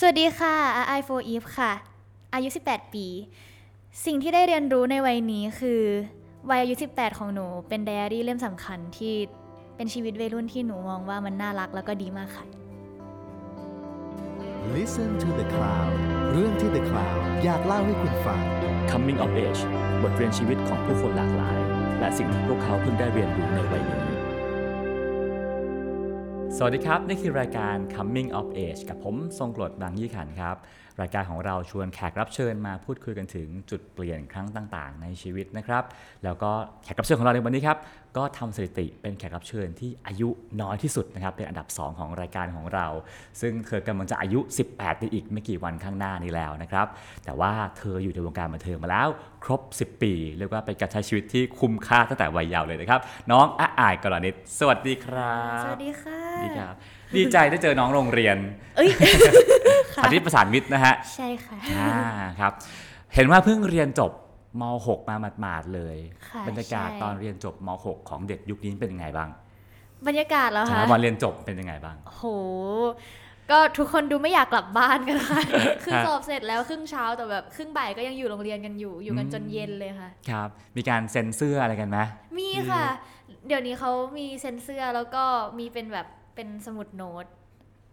สวัสดีค่ะ i 4 Eve ค่ะ อายุ 18 ปี สิ่งที่ได้เรียนรู้ในวัยนี้คือวัยอายุ 18 ของหนูเป็นไดอารี่เล่มสำคัญที่เป็นชีวิตวัยรุ่นที่หนูมองว่ามันน่ารักแล้วก็ดีมากค่ะ Listen to the Cloud เรื่องที่ The Cloud อยากเล่าให้คุณฟัง Coming of Age บทเรียนชีวิตของผู้คนหลากหลาย และสิ่งที่พวกเขาเพิ่งได้เรียนรู้ในวัยนี้ สวัสดีครับ นี่คือรายการ Coming of Age กับผมทรงกรดบางยี่ขันครับ รายการของเราชวนแขกรับเชิญมาพูดคุยกันถึงจุดเปลี่ยนครั้งต่าง ๆ ในชีวิตนะครับ แล้วก็แขกรับเชิญของเราในวันนี้ครับก็ทำสถิติเป็นแขกรับเชิญที่อายุน้อยที่สุดนะครับเป็นอันดับ 2 ของรายการของเรา ซึ่งเธอกำลังจะอายุ 18ในอีกไม่กี่วันข้างหน้านี้แล้วนะครับ แต่ว่าเธออยู่ในวงการบันเทิงมาแล้ว ครบ 10 ปีเรียกว่าเป็นการใช้ชีวิตที่คุ้มค่าตั้งแต่วัยเยาว์เลยนะครับ น้องอาอายกรณิตสวัสดีครับ สวัสดีค่ะดีครับ ดีใจได้เจอน้องโรงเรียนเอ้ยอาทิตย์ประสานมิตรนะฮะใช่ค่ะ อ่าครับ เห็นว่าเพิ่งเรียนจบม .6 มาหมาดๆเลย ค่ะบรรยากาศใช่ ตอนเรียนจบม .6 ของเด็กยุคนี้เป็นยังไงบ้างบรรยากาศแล้วค่ะวันเรียนจบเป็นยังไงบ้าง โห ก็ทุกคนดูไม่อยากกลับบ้านกันค่ะ คือฮะสอบเสร็จแล้วครึ่งเช้าแต่แบบครึ่งบ่ายก็ยังอยู่โรงเรียนกันอยู่ อยู่กันอืม จนเย็นเลยค่ะ ครับ มีการเซ็นเสื้ออะไรกันไหม มีค่ะ เดี๋ยวนี้เขามีเซ็นเสื้อแล้วก็มีเป็นแบบ เป็นสมุดโน้ต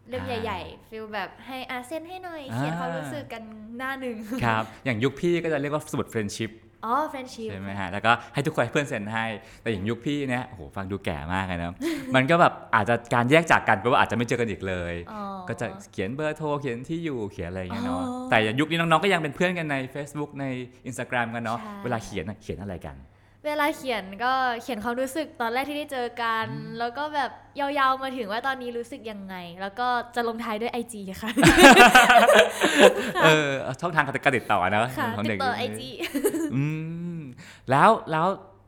เล่มอ่าใหญ่ ๆ feel แบบให้อาเซ็นให้หน่อยอ่าเขียนความรู้สึกกันหน้าหนึ่งครับ อย่างยุคพี่ก็จะเรียกว่าสมุด friendshipอ๋อ friendship ใช่ไหมฮะแล้วก็ให้ทุกคนให้เพื่อนเซ็นให้ แต่อย่างยุคพี่เนี่ยโอ้โหฟังดูแก่มากเลยนะ มันก็แบบอาจจะการแยกจากกันแปลว่าอาจจะไม่เจอกันอีกเลยอ๋อก็จะเขียนเบอร์โทรเขียนที่อยู่เขียนอะไรอย่างเงี้ยเนาะอ๋อแต่อย่างยุคนี้น้องๆก็ยังเป็นเพื่อนกันใน Facebook ใน Instagram กันเนาะใช่เวลาเขียนน่ะเขียนอะไรกัน เวลาเขียนก็เขียนความรู้สึกตอนแรกที่ได้เจอกัน แล้วก็แบบยาวๆมาถึงว่าตอนนี้รู้สึกยังไง แล้วก็จะลงท้ายด้วย IG ค่ะ เออช่องทางการติดต่อนะค่ะของติเด็ดกต่อยุคไอนี้จีอืมแล้วแล้ว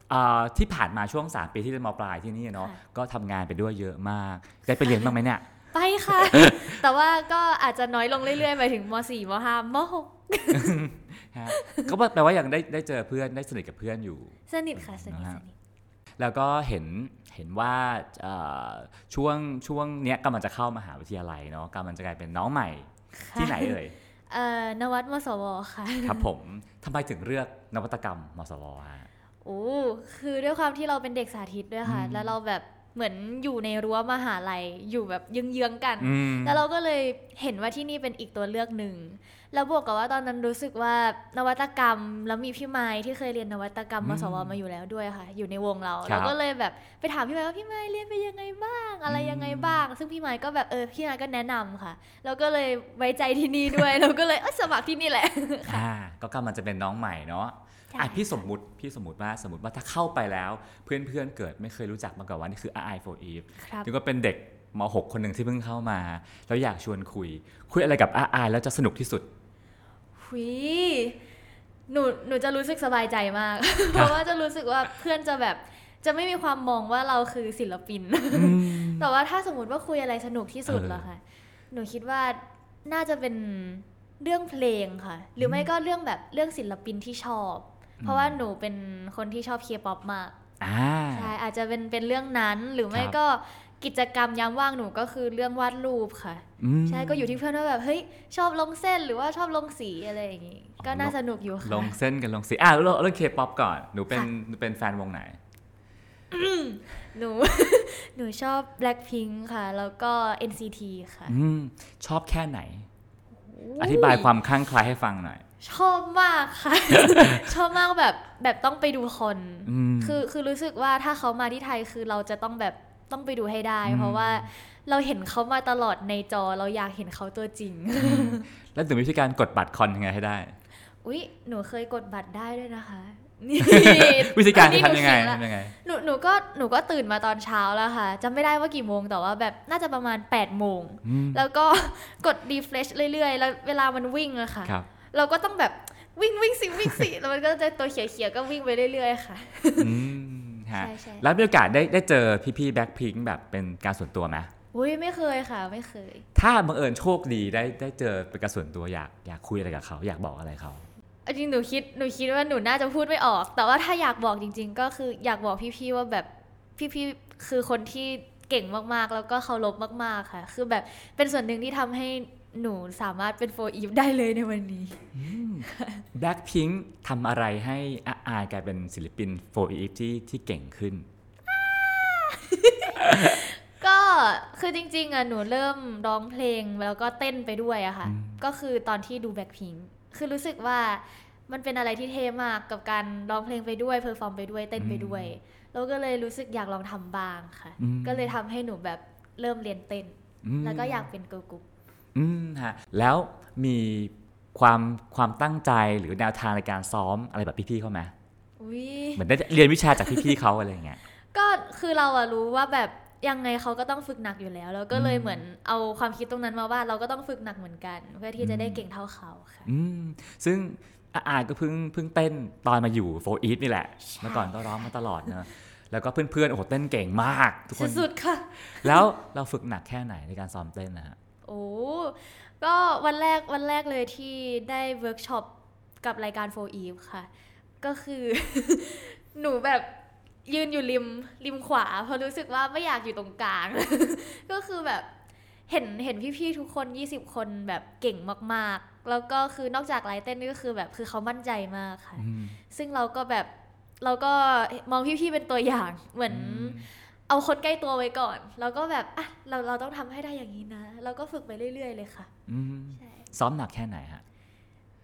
เอ่อที่ผ่านมาช่วง 3 ปีที่เรียนมปลายที่นี่เนาะค่ะก็ทำงานไปด้วยเยอะมาก ได้ไปเรียนบ้างไหมเนี่ย ไปค่ะ แต่ว่าก็อาจจะน้อยลงเรื่อยๆไปถึงม .4 ม .5 มฮะ ก็แปลว่ายังได้ได้เจอเพื่อนได้สนิทกับเพื่อนอยู่ .6 สนิทค่ะสนิทนะสฮะนิทแล้วก็เห็นเห็นว่าเอ่อช่วงช่วงเนี้ยกำลังจะเข้ามหาวิทยาลัยเนาะกำลังจะกลายเป็นน้องใหม่ที่ไหนเอ่ยเอ่อนวัดมสวค่ะ ครับผมทำไมถึงเลือกนวัตกรรมมสวฮะโอ้คือด้วยความที่เราเป็นเด็กสาธิตด้วยค่ะอืมแล้วเราแบบ เหมือนอยู่ในรั้วมหาลัยอยู่แบบเยื้องๆกันอืมแล้วเราก็เลยเห็นว่าที่นี่เป็นอีกตัวเลือกหนึ่งแล้วบวกกับว่าตอนนั้นรู้สึกว่านวัตกรรม แล้วมีพี่ไม้ที่เคยเรียนนวัตกรรมอืมมสวมาอยู่แล้วด้วยค่ะ อยู่ในวงเราครับเราก็เลยแบบไปถามพี่ไม้ว่าพี่ไม้เรียนไปยังไงบ้าง อะไรยังไงบ้าง ซึ่งพี่ไม้ก็แบบเออพี่ไม้ก็แนะนำค่ะแล้วก็เลยไว้ใจที่นี่ด้วยเราก็เลยเออสมัครที่นี่แหละอ่าก็กำลังจะเป็นน้องใหม่เนาะใช่ อะพี่สมมุติพี่สมมติว่าสมมติว่าถ้าเข้าไปแล้ว เพื่อนเพื่อนๆเกิดไม่เคยรู้จักมาก่อนว่านี่คือ I for Eve ครับนี่ก็เป็นเด็กม .6 คนหนึ่งที่เพิ่งเข้ามา แล้วอยากชวนคุย คุยอะไรกับ I แล้วจะสนุกที่สุดหุยหนูหนูจะรู้สึกสบายใจมาก เพราะว่าจะรู้สึกว่าเพื่อนจะแบบจะไม่มีความมองว่าเราคือศิลปิน แต่ว่าถ้าสมมติว่าคุยอะไรสนุกที่สุดเออเหรอคะหนูคิดว่าน่าจะเป็นเรื่องเพลงค่ะ หรือไม่ก็เรื่องแบบเรื่องศิลปินที่ชอบ เพราะว่าหนูเป็นคนที่ชอบเคป๊อปมากอ่าใช่อาจจะเป็นเป็นเรื่องนั้นหรือไม่ครับก็กิจกรรมยามว่างหนูก็คือเรื่องวาดรูปค่ะอืมใช่ก็อยู่ที่เพื่อนว่าแบบเฮ้ยชอบลงเส้นหรือว่าชอบลงสีอะไรอย่างงี้อ๋อก็น่าลงสนุกอยู่ค่ะลงเส้นกันลงสีอะเรื่องเรื่องเคป๊อปก่อนหนูเป็นค่ะหนูเป็นแฟนวงไหนหนูหนูชอบ Blackpink ค่ะ แล้วก็ NCT ค่ะอืมชอบแค่ไหน อธิบายความคลั่งไคล้ายให้ฟังหน่อย ชอบมากค่ะ ชอบมากแบบแบบต้องไปดูคอนอืมคือคือรู้สึกว่าถ้าเขามาที่ไทยคือเราจะต้องแบบต้องไปดูให้ได้อืมเพราะว่าเราเห็นเขามาตลอดในจอเราอยากเห็นเขาตัวจริง แล้วถึงวิธีการกดบัตรคอนยังไงให้ได้ อุ๊ย หนูเคยกดบัตรได้ด้วยนะคะนี่วิธีการอันนี้ทำยังไงหนูขิละทำยังไงหนูหนูก็หนูก็ตื่นมาตอนเช้าแล้วค่ะจำไม่ได้ว่ากี่โมงแต่ว่าแบบน่าจะประมาณ8ปดโมงอืมแล้วก็กด refresh เรื่อยๆ แล้วเวลามันวิ่งอะค่ะครับ เราก็ต้องแบบวิ่งวิ่งสิวิ่งสิแล้วมันก็จะตัวเขียวๆก็วิ่งไปเรื่อยๆค่ะอืมฮะใช่ใช่แล้วมีโอกาสได้ได้เจอพี่ๆแบ็คพิงแบบเป็นการส่วนตัวไหมอุ้ยไม่เคยค่ะ ไม่เคย ถ้าบังเอิญโชคดีได้ได้เจอเป็นการส่วนตัวอยากอยากคุยอะไรกับเขา อยากบอกอะไรเขาเอาจริงหนูคิดหนูคิดว่าหนูน่าจะพูดไม่ออก แต่ว่าถ้าอยากบอกจริง ๆ ก็คืออยากบอกพี่ๆว่าแบบพี่ๆคือคนที่เก่งมากๆ แล้วก็เคารพมากๆค่ะ คือแบบเป็นส่วนหนึ่งที่ทำให้ หนูสามารถเป็นโฟอีฟได้เลยในวันนี้ Blackpink ทำอะไรให้อาอายกลายเป็นศิลปินโฟอีฟที่ที่เก่งขึ้น ก็คือจริงๆอะหนูเริ่มร้องเพลงแล้วก็เต้นไปด้วยอะค่ะอืมก็คือตอนที่ดูแบ็คพิงคือรู้สึกว่ามันเป็นอะไรที่เท่มากกับการร้องเพลงไปด้วย perform ไปด้วยเต้นไปด้วย แล้วก็เลยรู้สึกอยากลองทำบ้างค่ะอืมก็เลยทำให้หนูแบบเริ่มเรียนเต้นอืมแล้วก็อยากเป็น girl group อืมฮะแล้วมีความความตั้งใจหรือแนวทางในการซ้อมอะไรแบบพี่ๆเขาไหมอุ้ยเหมือนได้เรียนวิชาจากพี่ๆเขาอะไรอย่างเงี้ยก็คือเราอะรู้ว่าแบบยังไงเขาก็ต้องฝึกหนักอยู่แล้ว แล้วก็เลยอืมเหมือนเอาความคิดตรงนั้นมาว่าเราก็ต้องฝึกหนักเหมือนกัน เพื่อที่จะได้อืมเก่งเท่าเขาค่ะอืมซึ่งอ๊ะอายก็เพิ่งเพิ่งเต้นตอนมาอยู่ 4EVE นี่แหละใช่เมื่อก่อนก็ร้องมาตลอดนะแล้วก็เพื่อนๆโอ้โหเต้นเก่งมาก ทุกคนสุดๆค่ะ แล้วเราฝึกหนักแค่ไหนในการซ้อมเต้นนะฮะ โอ้ก็วันแรกวันแรกเลยที่ได้เวิร์กช็อปกับรายการ 4EVE ค่ะ ก็คือ หนูแบบยืนอยู่ริมริมขวา เพราะรู้สึกว่าไม่อยากอยู่ตรงกลาง ก็คือแบบเห็นเห็นพี่ๆทุกคน 20 คนแบบเก่งมากๆ แล้วก็คือนอกจากไลฟ์เต้นก็คือแบบคือเขามั่นใจมากค่ะอืมซึ่งเราก็แบบเราก็มองพี่ๆเป็นตัวอย่างเหมือน เอาคนใกล้ตัวไว้ก่อน แล้วก็แบบอะเราเราต้องทำให้ได้อย่างนี้นะแล้วก็ฝึกไปเรื่อย ๆ เลยค่ะอืมใช่ซ้อมหนักแค่ไหนฮะ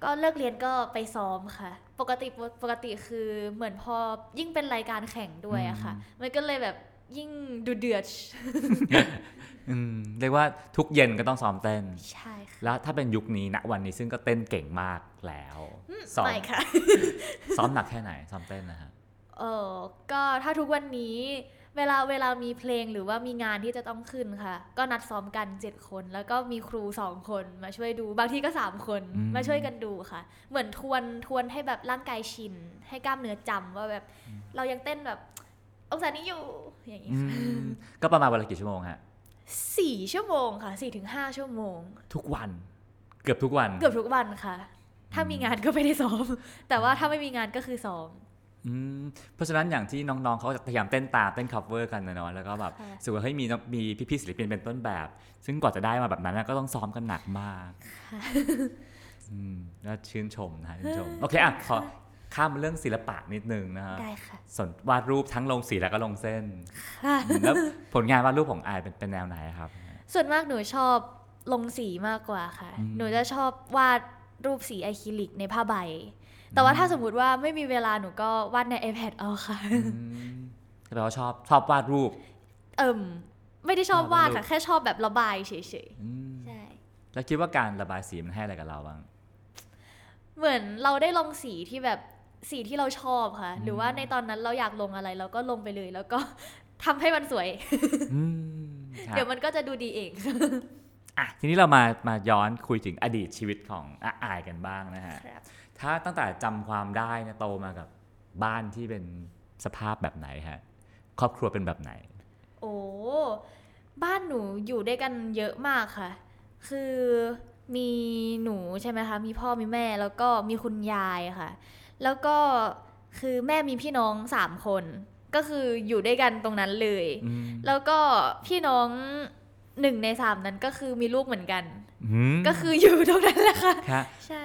ก็เลิกเรียนก็ไปซ้อมค่ะ ปกติปกติคือเหมือนพอยิ่งเป็นรายการแข่งด้วยอะค่ะ มันก็เลยแบบยิ่งดูเดือดอืมเรียกว่าทุกเย็นก็ต้องซ้อมเต้น ใช่ค่ะ แล้วถ้าเป็นยุคนี้ณวันนี้ซึ่งก็เต้นเก่งมากแล้วซ้อมไม่ค่ะ ซ้อมหนักแค่ไหนซ้อมเต้นนะฮะ เออก็ถ้าทุกวันนี้ เวลาเวลามีเพลงหรือว่ามีงานที่จะต้องขึ้นค่ะ ก็นัดซ้อมกัน 7 คน แล้วก็มีครู 2 คนมาช่วยดู บางทีก็ 3 คนอืมมาช่วยกันดูค่ะ เหมือนทวนทวนให้แบบร่างกายชิน ให้กล้ามเนื้อจำว่าแบบเรายังเต้นแบบองศานี้อยู่อย่างนี้อืค่ะมก็ประมาณวันละกี่ชั่วโมงฮะสี่ชั่วโมงค่ะสี่ถึงห้าชั่วโมง ทุกวัน เกือบทุกวัน เกือบทุกวันค่ะ ถ้ามีงานก็ไม่ได้ซ้อม แต่ว่าถ้าไม่มีงานก็คือซ้อมอืม เพราะฉะนั้นอย่างที่น้องๆเขาจะพยายามเต้นตามเต้น cover กันนะเนาะแล้วก็แบบค่ะรู้สึกว่าเฮ้ยมีน้องมีพี่ๆศิลปินเป็นต้นแบบ ซึ่งกว่าจะได้มาแบบนั้นนะก็ต้องซ้อมกันหนักมากอืมแล้วชื่นชมนะฮะชื่นชม โอเคอะขอข้ามเรื่องศิลปะนิดนึงนะฮะได้ค่ะสนวาดรูปทั้งลงสีแล้วก็ลงเส้นค่ะอืมแล้วผลงานวาดรูปของอายเป็นเป็นแนวไหนครับ ส่วนมากหนูชอบลงสีมากกว่าค่ะอืมหนูจะชอบวาดรูปสีอะคริลิกในผ้าใบ แต่ว่าถ้าสมมติว่าไม่มีเวลาหนูก็วาดใน iPad เอาค่ะอืมแปลว่าชอบชอบวาดรูป เอิ่มไม่ได้ชอบวาดชอบวาดรูค่ะปแค่ชอบแบบระบายเฉยอืมๆใช่แล้วคิดว่าการระบายสีมันให้อะไรกับเราบ้าง เหมือนเราได้ลงสีที่แบบสีที่เราชอบค่ะ หรือว่าในตอนนั้นเราอยากลงอะไรเราก็ลงไปเลย แล้วก็ทำให้มันสวยอืมครับเดี๋ยวมันก็จะดูดีเองอะทีนี้เรามามาย้อนคุยถึงอดีตชีวิตของอาอายกันบ้างนะฮะครับ ถ้าตั้งแต่จำความได้เนี่ยโตมากับบ้านที่เป็นสภาพแบบไหนฮะ ครอบครัวเป็นแบบไหน โอ้บ้านหนูอยู่ด้วยกันเยอะมากค่ะ คือมีหนูใช่ไหมคะ มีพ่อมีแม่แล้วก็มีคุณยายค่ะ แล้วก็คือแม่มีพี่น้องสามคน ก็คืออยู่ด้วยกันตรงนั้นเลยอืมแล้วก็พี่น้องหนึ่งในสามนั้นก็คือมีลูกเหมือนกันอืมก็คืออยู่ตรงนั้นแหละค่ะครับใช่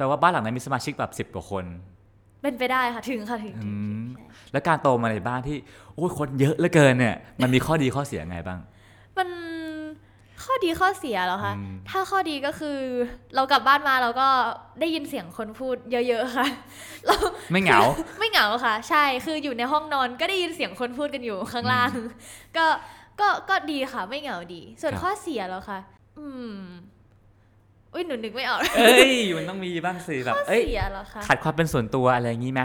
แปลว่าบ้านหลังนั้นมีสมาชิกแบบสิบ10กว่าคน เป็นไปได้ค่ะถึงค่ะถึงถึงอืมใช่แล้วการโตมาในบ้านที่โอ้ยคนเยอะเหลือเกินเนี่ย มันมีข้อดีข้อเสียไงบ้าง มันข้อดีข้อเสียเหรอคะอืมถ้าข้อดีก็คือ เรากลับบ้านมาเราก็ได้ยินเสียงคนพูดเยอะๆค่ะเราไม่เหงาไม่เหงาค่ะ ใช่คืออยู่ในห้องนอนก็ได้ยินเสียงคนพูดกันอยู่ข้างล่าง ก็ก็ก็ดีค่ะไม่เหงาดี ส่วนครับข้อเสียเหรอคะอืม อุ้ยหนูนึกไม่ออกเอ้ยมันต้องมีบ้างสิแบบข้อเอ้ยเสียเหรอคะขัดความเป็นส่วนตัวอะไรอย่างนี้ไหม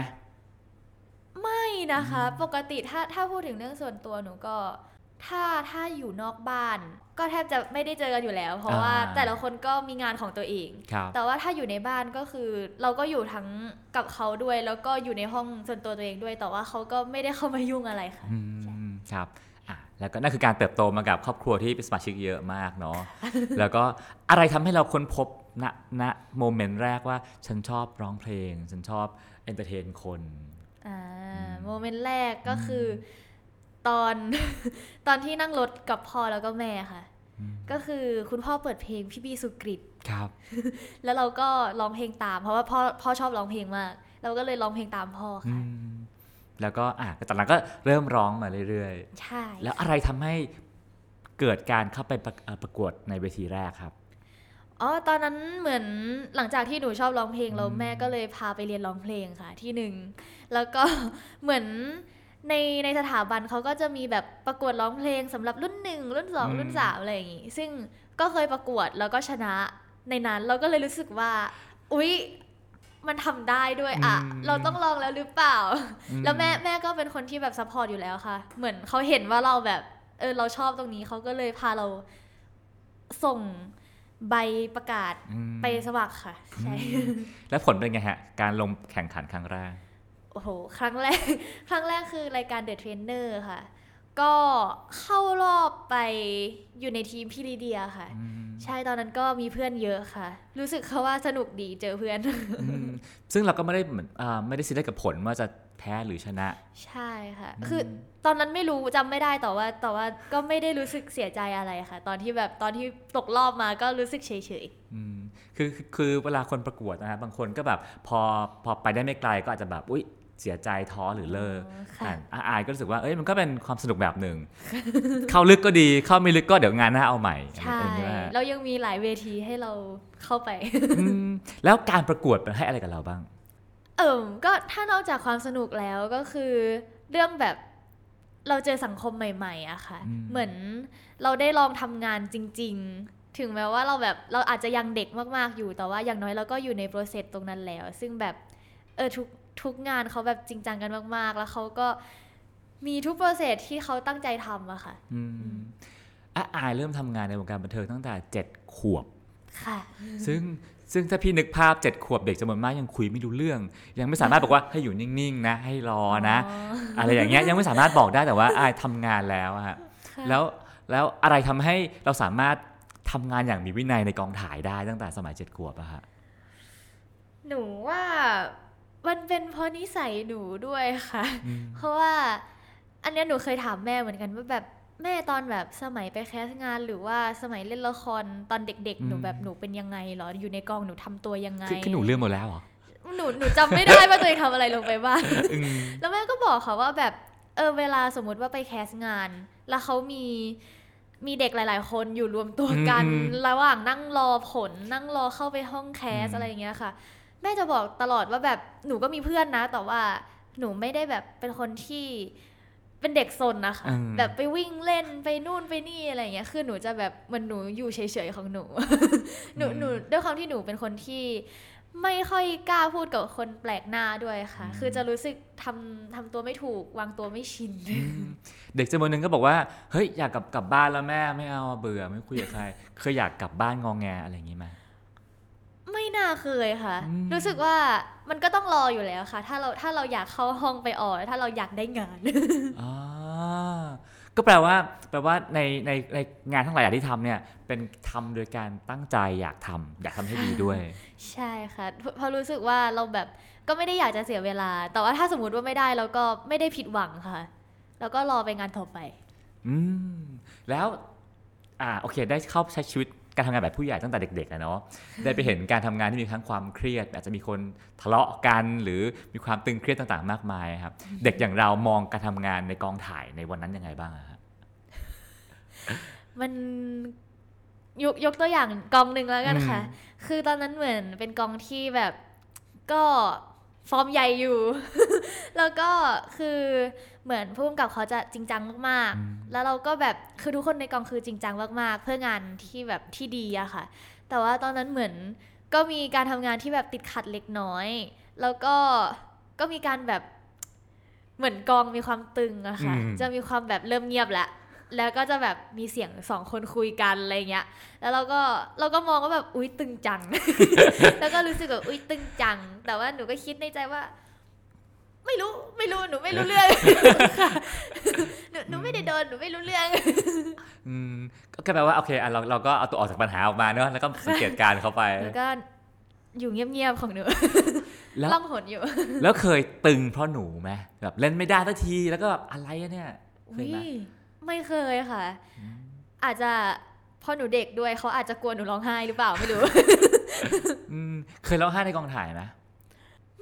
ไม่นะคะ ปกติถ้าถ้าพูดถึงเรื่องส่วนตัวหนูก็ ถ้าถ้าอยู่นอกบ้าน ก็แทบจะไม่ได้เจอกันอยู่แล้ว เพราะว่าแต่ละคนก็มีงานของตัวเองครับแต่ว่าถ้าอยู่ในบ้านก็คือ เราก็อยู่ทั้งกับเขาด้วย แล้วก็อยู่ในห้องส่วนตัวตัวเองด้วย แต่ว่าเขาก็ไม่ได้เข้ามายุ่งอะไรค่ะอืมครับอะ แล้วก็นั่นคือการเติบโตมากับครอบครัวที่เป็นสมาชิกเยอะมากเนาะแล้วก็อะไรทำให้เราค้นพบณณ moment แรกว่าฉันชอบร้องเพลง ฉันชอบ entertain คนอ่า moment แรกก็คืออตอนตอนที่นั่งรถกับพ่อแล้วก็แม่ค่ะ ก็คือคุณพ่อเปิดเพลงพี่บี้ สุกฤษฎิ์ครับ แล้วเราก็ร้องเพลงตาม เพราะว่าพ่อพ่อชอบร้องเพลงมาก เราก็เลยร้องเพลงตามพ่ออืค่ะม แล้วก็อะตอนหลังก็เริ่มร้องมาเรื่อยใช่ๆแล้วอะไรทำให้เกิดการเข้าไปประเอ่อประกวดในเวทีแรกครับ อ๋อ ตอนนั้นเหมือนหลังจากที่หนูชอบร้องเพลงแล้วแม่ก็เลยพาไปเรียนร้องเพลงค่ะที่หนึ่ง แล้วก็เหมือนในในสถาบันเขาก็จะมีแบบประกวดร้องเพลงสำหรับรุ่นหนึ่งรุ่นสองอืมรุ่นสามอะไรอย่างงี้ ซึ่งก็เคยประกวดแล้วก็ชนะในนั้นเราก็เลยรู้สึกว่า อุ๊ย มันทำได้ด้วยอะ เราต้องลองแล้วหรือเปล่า แล้วแม่แม่ก็เป็นคนที่แบบ support อยู่แล้วค่ะ เหมือนเขาเห็นว่าเราแบบเออเราชอบตรงนี้เขาก็เลยพาเราส่งใบประกาศอืมไปสมัครค่ะ ใช่ แล้วผลเป็นไงฮะ การลงแข่งขันครั้งแรก โอ้โห ครั้งแรก ครั้งแรกคือรายการ The Trainer ค่ะ ก็เข้ารอบไปอยู่ในทีมพี่ลิเดียค่ะ ใช่ตอนนั้นก็มีเพื่อนเยอะค่ะ รู้สึกเขาว่าสนุกดีเจอเพื่อนอืมซึ่งเราก็ไม่ได้เหมือนอ่าไม่ได้ซีเรียสกับผลว่าจะแพ้หรือชนะ ใช่ค่ะ คือตอนนั้นไม่รู้จำไม่ได้แต่ว่าแต่ว่าก็ไม่ได้รู้สึกเสียใจอะไรค่ะ ตอนที่แบบตอนที่ตกรอบมาก็รู้สึกเฉยอืมคือคือคือเวลาคนประกวดนะฮะบางคนก็แบบพอพอไปได้ไม่ไกลก็อาจจะแบบอุ๊ย เสียใจท้อหรือเลิกอ๋อค่ะอะอายก็รู้สึกว่าเอ้ยมันก็เป็นความสนุกแบบหนึ่ง เข้าลึกก็ดีเข้าไม่ลึกก็เดี๋ยวงานหน้าเอาใหม่ๆใช่อะไรอย่างเงี้ยฮะเรายังมีหลายเวทีให้เราเข้าไปอืมแล้วการประกวดมันให้อะไรกับเราบ้าง เอิมก็ถ้านอกจากความสนุกแล้วก็คือเรื่องแบบเราเจอสังคมใหม่ๆอะค่ะอืมเหมือนเราได้ลองทำงานจริง ๆ ถึงแม้ว่าเราแบบเราอาจจะยังเด็กมากๆอยู่แต่ว่าอย่างน้อยเราก็อยู่ในโปรเซสตรงนั้นแล้ว ซึ่งแบบเออทุก ทุกงานเขาแบบจริงจังกันมาก ๆ แล้วเขาก็มีทุกโปรเซสที่เขาตั้งใจทำอะค่ะอืมอะอายเริ่มทำงานในวงการบันเทิงตั้งแต่เจ็ดขวบ ค่ะ ซึ่งซึ่งถ้าพี่นึกภาพเจ็ดขวบเด็กจำนวนมากยังคุยไม่รู้เรื่อง ยังไม่สามารถบอกว่าให้อยู่นิ่งๆนะ ให้รอนะ อะไรอย่างเงี้ยยังไม่สามารถบอกได้แต่ว่าอายทำงานแล้วอะฮะค่ะแล้วแล้วอะไรทำให้เราสามารถทำงานอย่างมีวินัยในกองถ่ายได้ตั้งแต่สมัยเจ็ดขวบอะฮะหนูว่า มันเป็นเพราะนิสัยหนูด้วยค่ะ เพราะว่าอันเนี้ยหนูเคยถามแม่เหมือนกันว่าแบบแม่ตอนแบบสมัยไปแคสงานหรือว่าสมัยเล่นละครตอนเด็ก ๆ หนูอืมแบบหนูเป็นยังไงเหรออยู่ในกองหนูทำตัวยังไงคือคือหนูเรื่องหมดแล้วเหรอหนูหนูจำไม่ได้ว่าตัวเองทำอะไรลงไปบ้างอืมแล้วแม่ก็บอกค่ะว่าแบบเออเวลาสมมุติว่าไปแคสงาน แล้วเขามีมีเด็กหลาย ๆ คนอยู่รวมตัวกันอืมระหว่างนั่งรอผลนั่งรอเข้าไปห้องแคสอืมอะไรอย่างเงี้ยค่ะแม่จะบอกตลอดว่าแบบหนูก็มีเพื่อนนะ แต่ว่าหนูไม่ได้แบบเป็นคนที่เป็นเด็กซนนะคะอืมแบบไปวิ่งเล่นไปนู่นไปนี่อะไรอย่างเงี้ย คือหนูจะแบบเหมันหนูอยู่เฉยๆของหนู หนูหนูด้วยความที่หนูเป็นคนที่ไม่ค่อยกล้าพูดกับคนแปลกหน้าด้วยค่ะ คือจะรู้สึกทำทำตัวไม่ถูกวางตัวไม่ชิน เด็กจำนวนหนึ่งก็บอกว่า เฮ้ยอยากกลับกลับบ้านแล้วแม่ไม่เอาเบื่อไม่คุยกับใคร เคยอยากกลับบ้านงองแงอะไรอย่างงี้ไหมไม่ น่าเคยค่ะอืมรู้สึกว่ามันก็ต้องรออยู่แล้วค่ะ ถ้าเราถ้าเราอยากเข้าห้องไปออดถ้าเราอยากได้งานอ่าก็แปลว่า แปลว่าในในในงานทั้งหลายอย่างที่ทำเนี่ย เป็นทำโดยการตั้งใจอยากทำอยากทำให้ดีด้วย ใช่ค่ะเพราะเพราะรู้สึกว่าเราแบบก็ไม่ได้อยากจะเสียเวลา แต่ว่าถ้าสมมติว่าไม่ได้เราก็ไม่ได้ผิดหวังค่ะ แล้วก็รอไปงานต่อไป อืมแล้ว อ่าโอเค ได้เข้าใช้ชีวิต การทำงานแบบผู้ใหญ่ตั้งแต่เด็กๆอะเนาะได้ไปเห็นการทำงานที่มีทั้งความเครียด อาจจะมีคนทะเลาะกันหรือมีความตึงเครียดต่างๆ มากมายครับ เด็กอย่างเรามองการทำงานในกองถ่ายในวันนั้นยังไงบ้างอะฮะมันยกยกตัวอย่างกองหนึ่งแล้วกันค่ะอืมคือตอนนั้นเหมือนเป็นกองที่แบบก็ฟอร์มใหญ่อยู่ แล้วก็คือ เหมือนผู้กำกับเขาจะจริงจังมากๆ แล้วเราก็แบบคือทุกคนในกองคือจริงจังมากๆ เพื่องานที่แบบที่ดีอะค่ะ แต่ว่าตอนนั้นเหมือนก็มีการทำงานที่แบบติดขัดเล็กน้อย แล้วก็ก็มีการแบบเหมือนกองมีความตึงอะค่ะอืมจะมีความแบบเริ่มเงียบแล้วแล้วก็จะแบบมีเสียงสองคนคุยกันอะไรเงี้ย แล้วเราก็เราก็มองว่าแบบอุ๊ยตึงจัง แล้วก็รู้สึกแบบอุ๊ยตึงจัง แต่ว่าหนูก็คิดในใจว่า ไม่รู้ไม่รู้หนูไม่รู้เรื่องค่ะหนูหนูไม่ได้โดนหนูไม่รู้เรื่อง อืมก็แปลว่าโอเคอะเราเราก็เอาตัวออกจากปัญหาออกมาเนอะแล้วก็สังเกตการณ์เขาไปแล้วก็อยู่เงียบๆของหนูแล้วล่องหนอยู่ แล้วเคยตึงเพราะหนูไหมแบบเล่นไม่ได้สักทีแล้วก็แบบอะไรอะเนี่ยเคอุ๊ยยไหมไม่เคยค่ะ อาจจะพพอหนูเด็กด้วยเขาอาจจะกลัวหนูร้องไห้หรือเปล่าไม่รู้อืมเคยร้องไห้ในกองถ่ายไหม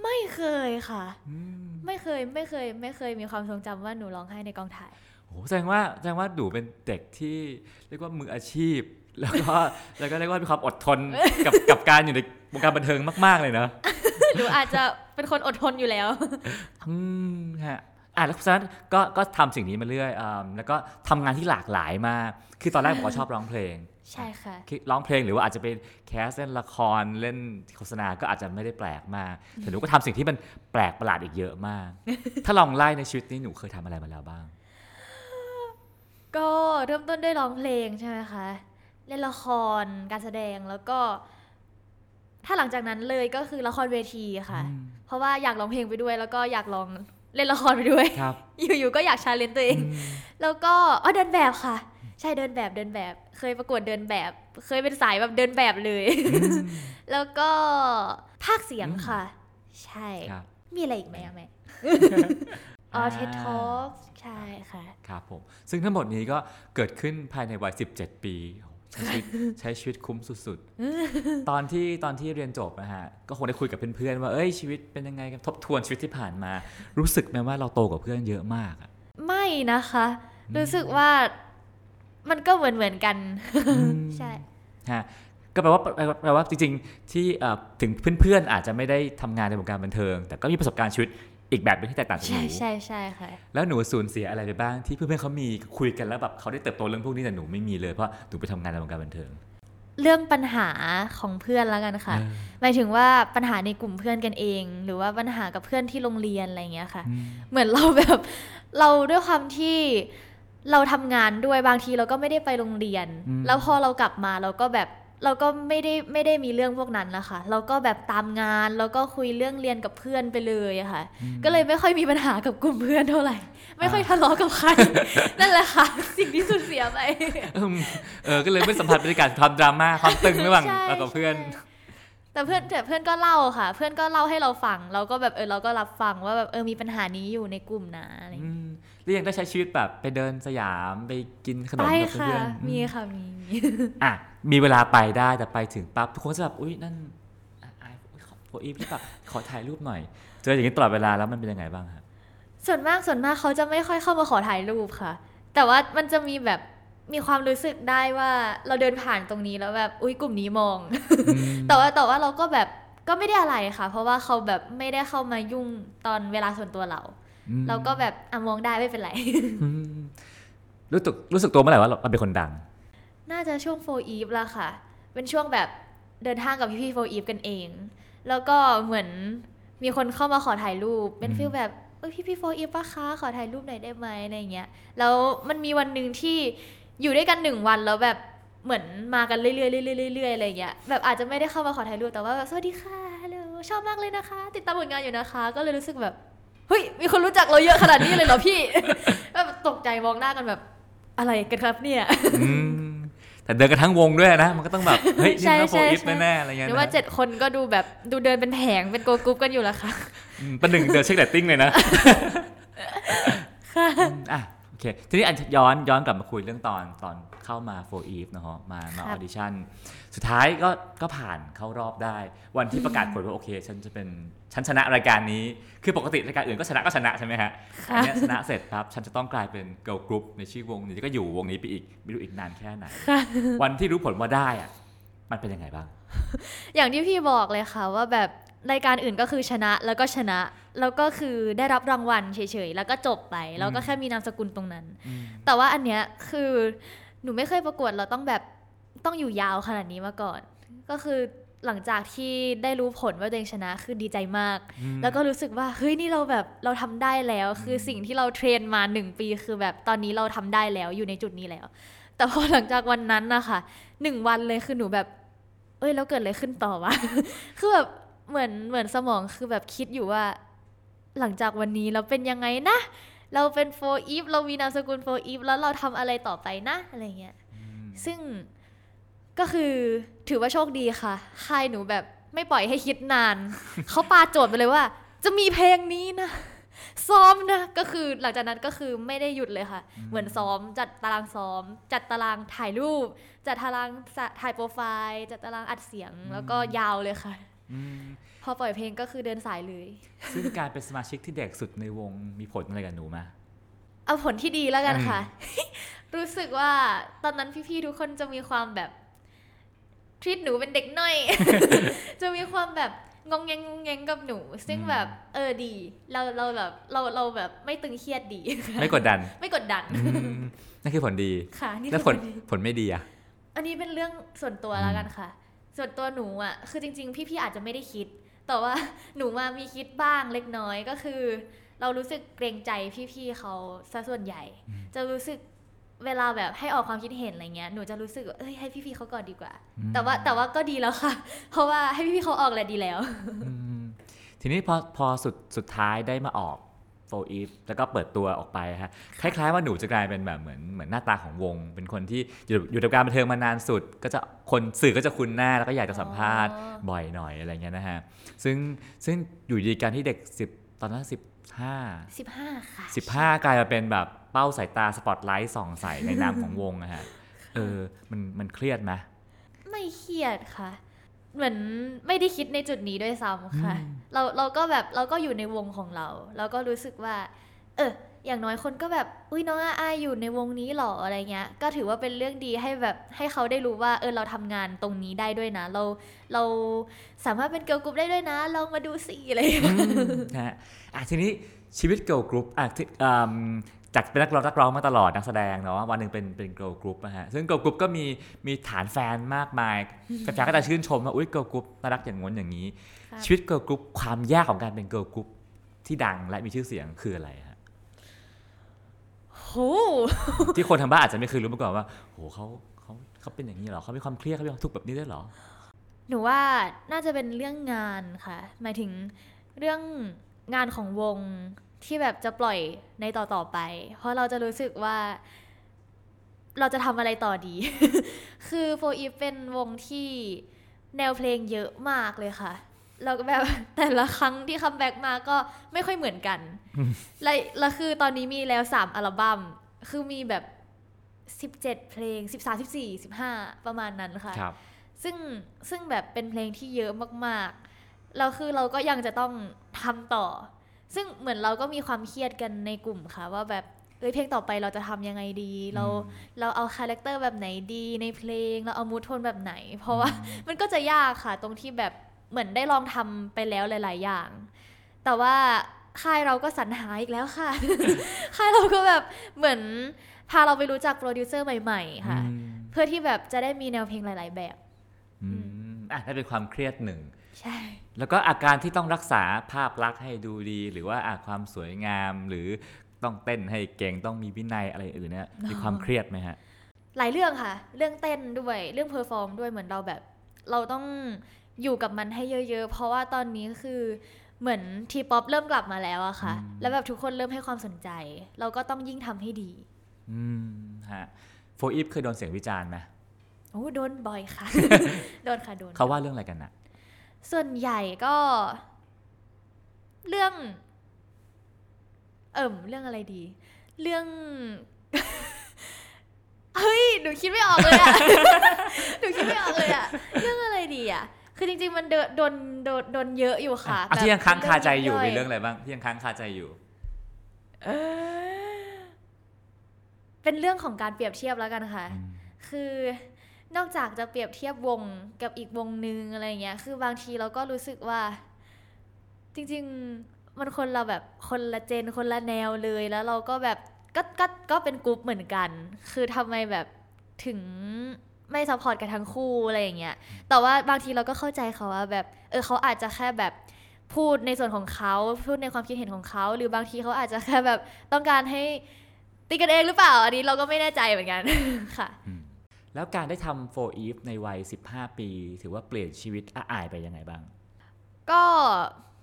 ไม่เคยค่ะ อืมไม่เคยไม่เคย ไม่เคยมีความทรงจำว่าหนูร้องไห้ในกองถ่าย โหแสดงว่าแสดงว่าดูเป็นเด็กที่เรียกว่ามืออาชีพ แล้วก็ แล้วก็เรียกว่ามีความอดทนกับกับการอยู่ในวงการบันเทิงมาก ๆ เลยเนอะหนูอาจจะเป็นคนอดทนอยู่แล้ว อืมฮะอะแล้วเพราะฉะนั้นก็ก็ทำสิ่งนี้มาเรื่อยอ่าแล้วก็ทำงานที่หลากหลายมาก คือตอนแรกผมก็ชอบร้องเพลง ใช่ค่ะคือร้องเพลงหรือว่าอาจจะเป็นแคสเล่นละครเล่นโฆษณาก็อาจจะไม่ได้แปลกมากแต่หนูก็ทำสิ่งที่มันแปลกประหลาดอีกเยอะมาก ถ้าลองไล่ในชีวิตนี้หนูเคยทำอะไรมาแล้วบ้าง ก็เริ่มต้นด้วยร้องเพลงใช่ไหมคะ เล่นละครการแสดงแล้วก็ ถ้าหลังจากนั้นเลยก็คือละครเวทีค่ะอืมเพราะว่าอยากร้องเพลงไปด้วย แล้วก็อยากลองเล่นละครไปด้วยครับอยู่ๆก็อยากชาเลนจ์ตัวเอง แล้วก็อ๋อเดินแบบค่ะ ใช่เดินแบบเดินแบบ เคยประกวดเดินแบบ เคยเป็นสายแบบเดินแบบเลย แล้วก็ภาคเสียงค่ะ ใช่ครับมีอะไรอีกไหมอะแม่อ๋อเท็ดทอใช่ค่ะ ครับผม ซึ่งทั้งหมดนี้ก็เกิดขึ้นภายในวัย 17 ปีโอ้โหใช้ชีวิตใช้ชีวิตคุ้มสุดๆ ตอนที่ตอนที่เรียนจบนะฮะ ก็คงได้คุยกับเพื่อนๆว่า เอ้ยชีวิตเป็นยังไงกันทบทวนชีวิตที่ผ่านมา รู้สึกไหมว่าเราโตกว่าเพื่อนเยอะมากอะไม่นะคะ รู้สึกว่า มันก็เหมือนเหมือนๆกัน ใช่ฮะก็แปลว่าแปลว่าแปลว่าจริงๆ ที่เอ่อถึงเพื่อนๆ อาจจะไม่ได้ทำงานในวงการบันเทิง แต่ก็มีประสบการณ์ชีวิตอีกแบบหนึงที่แตกต่างจากหใช่นูใช่ใช่ค่ะแล้วหนูสูญเสียอะไรไปบ้างที่เพื่อนๆเขามีคุยกันแล้วแบบเขาได้เติบโตเรื่องพวกนี้แต่หนูไม่มีเลยเพราะหนูไปทำงานในวงการบันเทิง เรื่องปัญหาของเพื่อนแล้วกันค่ะเออหมายถึงว่าปัญหาในกลุ่มเพื่อนกันเอง หรือว่าปัญหากับเพื่อนที่โรงเรียนอะไรอย่างเงี้ยค่ะอืมเหมือนเราแบบเราด้วยความที่ เราทำงานด้วยบางทีเราก็ไม่ได้ไปโรงเรียนอืมแล้วพอเรากลับมาเราก็แบบเราก็ไม่ได้ไม่ได้มีเรื่องพวกนั้นนะคะ เราก็แบบตามงานแล้วก็คุยเรื่องเรียนกับเพื่อนไปเลยอะค่ะ ก็เลยไม่ค่อยมีปัญหากับกลุ่มเพื่อนเท่าไหร่ ไม่ค่อยทะเลาะกับใคร นั่นแหละค่ะ สิ่งที่สูญเสียไปอืมเออ ก็เลยไม่สัมผัสบรรยากาศความดราม่าความตึงระหว่างใช่เรากับเพื่อนใช่ แต่เพื่อนแต่เพื่อนก็เล่าค่ะ เพื่อนก็เล่าให้เราฟัง เราก็แบบเออเราก็รับฟังว่าแบบเออมีปัญหานี้อยู่ในกลุ่มนะอะไรอย่างอืเงี้ยมแล้วยังได้ใช้ชีวิตแบบไปเดินสยามไปกินขนมไปกับค่ะเพื่อนๆมีอืค่ะมีมีอะมีเวลาไปได้แต่ไปถึงปั๊บทุกคนจะแบบอุ้ยนั่นอะอายอุ๊ยขอโฟอีฟหรือเปล่าขอถ่ายรูปหน่อย เจออย่างนี้ตลอดเวลาแล้วมันเป็นยังไงบ้างฮะส่วนมากส่วนมากเขาจะไม่ค่อยเข้ามาขอถ่ายรูปค่ะ แต่ว่ามันจะมีแบบ มีความรู้สึกได้ว่าเราเดินผ่านตรงนี้แล้วแบบอุ้ยกลุ่มนี้มอง แต่ว่าแต่ว่าเราก็แบบก็ไม่ได้อะไรค่ะ เพราะว่าเขาแบบไม่ได้เข้ามายุ่งตอนเวลาส่วนตัวเราอืมเราก็แบบอะมองได้ไม่เป็นไรอืมรู้สึกรู้สึกตัวเมื่อไหร่ว่าเราเราเป็นคนดัง น่าจะช่วงโฟอีฟละค่ะ เป็นช่วงแบบเดินทางกับพี่ๆโฟอีฟกันเอง แล้วก็เหมือนมีคนเข้ามาขอถ่ายรูป เป็นอืมฟีลแบบเอ้ยพี่ๆโฟอีฟปะคะขอถ่ายรูปหน่อยได้ไหมอะไรอย่างเงี้ยแล้วมันมีวันหนึ่งที่ อยู่ด้วยกันหนึ่งวันแล้วแบบเหมือนมากันเรื่อยๆเรื่อยๆเรื่อยๆอะไรอย่างเงี้ยแบบอาจจะไม่ได้เข้ามาขอถ่ายรูปแต่ว่าแบบสวัสดีค่ะฮัลโหลชอบมากเลยนะคะ ติดตามผลงานอยู่นะคะ ก็เลยรู้สึกแบบเฮ้ยมีคนรู้จักเราเยอะขนาดนี้เลยเหรอพี่แบบตกใจมองหน้ากันแบบอะไรกันครับเนี่ยอืมแต่เดินกันทั้งวงด้วยนะ มันก็ต้องแบบเฮ้ยนี่ใช่มันต้องโฟใช่ใช่แน่ๆอะไรเงี้ยหรือนะว่าเจ็ดคนก็ดูแบบดูเดินเป็นแผงเป็น girl group กันอยู่แล้วค่ะอืมประหนึ่งเดินเช็คเรตติ้งเลยนะอืมอะโอเคทีนี้อันย้อนย้อนกลับมาคุยเรื่องตอนตอนเข้ามา 4EVE นะฮะมามาอครัอบดิชั่นสุดท้ายก็ก็ผ่านเข้ารอบได้ วันที่ประกาศผลว่าโอเค ฉันจะเป็นฉันชนะรายการนี้ คือปกติรายการอื่นก็ชนะก็ชนะใช่ไหมฮะอันเนี้ยชนะเสร็จครับฉันจะต้องกลายเป็น girl group ในชื่อวงนี้ก็อยู่วงนี้ไปอีกไม่รู้อีกนานแค่ไหน วันที่รู้ผลว่าได้อะมันเป็นยังไงบ้าง อย่างที่พี่บอกเลยค่ะว่าแบบรายการอื่นก็คือชนะแล้วก็ชนะ แล้วก็คือได้รับรางวัลเฉยๆ แล้วก็จบไป แล้วก็แค่มีนามสกุลตรงนั้น แต่ว่าอันเนี้ยคือหนูไม่เคยประกวดเราต้องแบบต้องอยู่ยาวขนาดนี้มาก่อน ก็คือหลังจากที่ได้รู้ผลว่าตัวเองชนะคือดีใจมาก แล้วก็รู้สึกว่าเฮ้ยนี่เราแบบเราทำได้แล้ว คือสิ่งที่เรา train มาหนึ่งปีคือแบบตอนนี้เราทำได้แล้วอยู่ในจุดนี้แล้ว แต่พอหลังจากวันนั้นนะคะหนึ่งวันเลยคือหนูแบบ เอ้ยแล้วเกิดอะไรขึ้นต่อวะคือแบบเหมือนเหมือนสมองคือแบบคิดอยู่ว่า หลังจากวันนี้เราเป็นยังไงนะ เราเป็น 4EVE เรามีนามสกุล 4EVE แล้วเราทำอะไรต่อไปนะ อะไรเงี้ยซึ่งก็คือถือว่าโชคดีค่ะ ค่ายหนูแบบไม่ปล่อยให้คิดนาน เขาปาโจทย์ไปเลยว่า จะมีเพลงนี้นะ ซ้อมนะ ก็คือหลังจากนั้นก็คือไม่ได้หยุดเลยค่ะ เหมือนซ้อม จัดตารางซ้อม จัดตารางถ่ายรูป จัดตารางสะถ่ายโปรไฟล์ จัดตารางอัดเสียงแล้วก็ยาวเลยค่ะอืม พอปล่อยเพลงก็คือเดินสายเลย ซึ่งการเป็นสมาชิกที่เด็กสุดในวงมีผลอะไรกับหนูไหมเอาผลที่ดีแล้วกันค่ะ รู้สึกว่าตอนนั้นพี่ๆทุกคนจะมีความแบบท e ี t หนูเป็นเด็กน้อย จะมีความแบบงงแงงงงแงงกับหนู ซึ่งแบบเออดี เราเราแบบเราเราแบบไม่ตึงเครียดดี ไม่กดดัน ไม่กดดันอืมนั่นคือผลดีค่ะนี่แล้วคือผลผลดีผลไม่ดีอะอันนี้เป็นเรื่องส่วนตัวแล้วกันค่ะ ส่วนตัวหนูอะ คือจริง ๆ พี่ๆอาจจะไม่ได้คิด แต่ว่าหนูมามีคิดบ้างเล็กน้อยก็คือ เรารู้สึกเกรงใจพี่ๆเขาซะส่วนใหญ่ จะรู้สึกเวลาแบบให้ออกความคิดเห็นอะไรเงี้ยหนูจะรู้สึกว่าเอ้ยให้พี่ๆเขาก่อนดีกว่า แต่ว่าแต่ว่าก็ดีแล้วค่ะ เพราะว่าให้พี่ๆเขาออกแหละดีแล้วอืมทีนี้พอพอสุดสุดท้ายได้มาออก โฟอีฟแล้วก็เปิดตัวออกไปฮะคล้ายๆว่าหนูจะกลายเป็นแบบเหมือนเหมือนหน้าตาของวง เป็นคนที่อยู่อยู่ในการบันเทิงมานานสุด ก็จะคนสื่อก็จะคุ้นหน้าแล้วก็อยากจะสัมภาษณ์อ๋อบ่อยหน่อยอะไรเงี้ยนะฮะซึ่งซึ่งอยู่ดีการที่เด็ก 10 ตอนนั้น15 15 ค่ะ 15 กลายมาเป็นแบบเป้าสายตาสปอตไลท์ส่องใส่ในนามของวงอะฮะ เออ มันมันเครียดไหมไม่เครียดค่ะ เหมือนไม่ได้คิดในจุดนี้ด้วยซ้ำค่ะ เราเราก็แบบเราก็อยู่ในวงของเรา เราก็รู้สึกว่า เอออย่างน้อยคนก็แบบอุ้ยน้องอาอาอยู่ในวงนี้หรออะไรเงี้ย ก็ถือว่าเป็นเรื่องดีให้แบบให้เขาได้รู้ว่าเออเราทำงานตรงนี้ได้ด้วยนะ เราเราสามารถเป็น girl group ได้ด้วยนะลองมาดูสิอะไรอย่างเงี้ยนะฮะอะทีนี้ชีวิต girl group อะที่อืม จากเป็นนักร้องนักร้องมาตลอดนักแสดงเนาะวันหนึ่งเป็นเป็น girl group นะฮะซึ่ง girl group ก็มีมีฐานแฟนมากมายแฟนๆก็จะชื่นชมว่าอุ้ย girl group น่ารักอย่างง้นอย่างนี้ค่ะชีวิต girl group ความยากของการเป็น girl group ที่ดังและมีชื่อเสียงคืออะไรฮะโหที่คนทางบ้านอาจจะไม่เคยรู้มาก่อนว่าโหเขาเขาเขาเป็นอย่างนี้เหรอเขามีความเครียดเขามีความทุกข์แบบนี้ด้วยเหรอหนูว่าน่าจะเป็นเรื่องงานค่ะ หมายถึงเรื่องงานของวง ที่แบบจะปล่อยในต่อต่อๆไป เพราะเราจะรู้สึกว่า เราจะทำอะไรต่อดี คือ 4EVE เป็นวงที่แนวเพลงเยอะมากเลยค่ะเราก็แบบแต่ละครั้งที่ comeback มาก็ไม่ค่อยเหมือนกัน และแล้วคือตอนนี้มีแล้วสามอัลบั้ม คือมีแบบสิบเจ็ดเพลงสิบสามสิบสี่สิบห้าประมาณนั้นค่ะครับซึ่งซึ่งแบบเป็นเพลงที่เยอะมากๆแล้วคือเราก็ยังจะต้องทำต่อ ซึ่งเหมือนเราก็มีความเครียดกันในกลุ่มค่ะ ว่าแบบเอ้ยเพลงต่อไปเราจะทำยังไงดี เราเราเอาคาแรคเตอร์แบบไหนดีในเพลง เราเอามูทโทนแบบไหน เพราะว่ามันก็จะยากค่ะ ตรงที่แบบเหมือนได้ลองทำไปแล้วหลาย ๆ อย่าง แต่ว่าค่ายเราก็สรรหาอีกแล้วค่ะ ค่ายเราก็แบบเหมือนพาเราไปรู้จักโปรดิวเซอร์ใหม่ ๆ ค่ะอืมเพื่อที่แบบจะได้มีแนวเพลงหลาย ๆ แบบอืมอะนั่นเป็นความเครียดหนึ่งใช่ แล้วก็อาการที่ต้องรักษาภาพลักษณ์ให้ดูดี หรือว่าอาความสวยงามหรือต้องเต้นให้เก่งต้องมีวินัยอะไรอื่นเนี่ยมีความเครียดไหมฮะ หลายเรื่องค่ะ เรื่องเต้นด้วยเรื่อง perform ด้วยเหมือนเราแบบ เราต้องอยู่กับมันให้เยอะ ๆ เพราะว่าตอนนี้คือเหมือน T-Pop เริ่มกลับมาแล้วอะค่ะอืมแล้วแบบทุกคนเริ่มให้ความสนใจ เราก็ต้องยิ่งทำให้ดี อืมฮะ 4EVE เคยโดนเสียงวิจารณ์ไหมโอ้โดนบ่อยค่ะ โดนค่ะโดนเขาว่าเรื่องอะไรกันนะ ส่วนใหญ่ก็ เรื่อง เอิ่มเรื่องอะไรดี เรื่อง เฮ้ยหนูคิดไม่ออกเลยอะ หนูคิดไม่ออกเลยอะเรื่องอะไรดีอะคือจริงๆมันโดนโดนโดนโดนเยอะอยู่ค่ะอะที่ยังค้างคาใจอยู่แบบมีเรื่องอะไรบ้างที่ยังค้างคาใจอยู่เออเป็นเรื่องของการเปรียบเทียบแล้วกันค่ะ คือ นอกจากจะเปรียบเทียบวงกับอีกวงนึงอะไรเงี้ย คือบางทีเราก็รู้สึกว่า จริง ๆ มันคนละแบบคนละเจนคนละแนวเลยแล้วเราก็แบบก็ก็ก็เป็นกรุ๊ปเหมือนกัน คือทำไมแบบถึงไม่ support กันทั้งคู่อะไรอย่างเงี้ย แต่ว่าบางทีเราก็เข้าใจเขาว่าแบบ เออเขาอาจจะแค่แบบพูดในส่วนของเขาพูดในความคิดเห็นของเขา หรือบางทีเขาอาจจะแค่แบบต้องการให้ตีกันเองหรือเปล่า อันนี้เราก็ไม่แน่ใจเหมือนกันค่ะ แล้วการได้ทำ 4EVE ในวัย 15 ปี ถือว่าเปลี่ยนชีวิตอ๊ะอายไปยังไงบ้าง ก็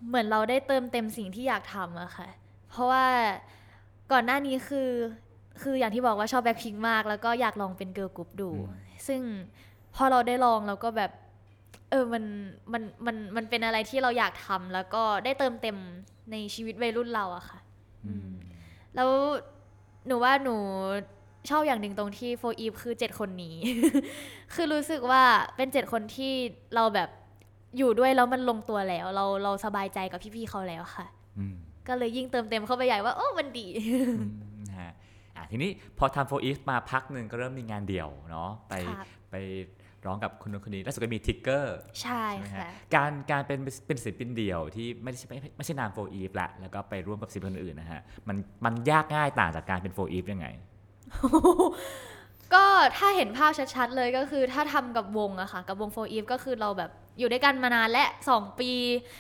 เหมือนเราได้เติมเต็มสิ่งที่อยากทำอะค่ะ เพราะว่าก่อนหน้านี้คือคืออย่างที่บอกว่าชอบแบ็คพิงมาก แล้วก็อยากลองเป็น girl group ดูอืมซึ่งพอเราได้ลองเราก็แบบ เออมันมันมันมันเป็นอะไรที่เราอยากทำแล้วก็ได้เติมเต็มในชีวิตวัยรุ่นเราอะค่ะอืมแล้วหนูว่าหนู ชอบอย่างหนึ่งตรงที่ 4EVE คือเจ็ดคนนี้ คือรู้สึกว่าเป็นเจ็ดคนที่เราแบบอยู่ด้วยแล้วมันลงตัวแล้ว เราเราสบายใจกับพี่ๆเขาแล้วค่ะอืมก็เลยยิ่งเติมเต็มเข้าไปใหญ่ว่า โอ้มันดีอืมนะฮะอะทีนี้พอทำ 4EVE มาพักหนึ่งก็เริ่มมีงานเดี่ยวเนาะไปครับไปร้องกับคนนู้นคนนี้ล่าสุดก็มีทิกเกอร์ใช่ใช่ไหมฮะค่ะการการเป็นเป็นศิลปินเดี่ยวที่ไม่ใช่ไม่ไม่ใช่นาม 4EVE ละแล้วก็ไปร่วมกับศิลปินคนอื่นนะฮะมันมันยากง่ายต่างจากการเป็น 4EVE ยังไง ก็ถ้าเห็นภาพชัดๆเลยก็คือถ้าทำกับวงอะค่ะ กับวงโฟอีฟก็คือเราแบบอยู่ด้วยกันมานานและ 2 ปี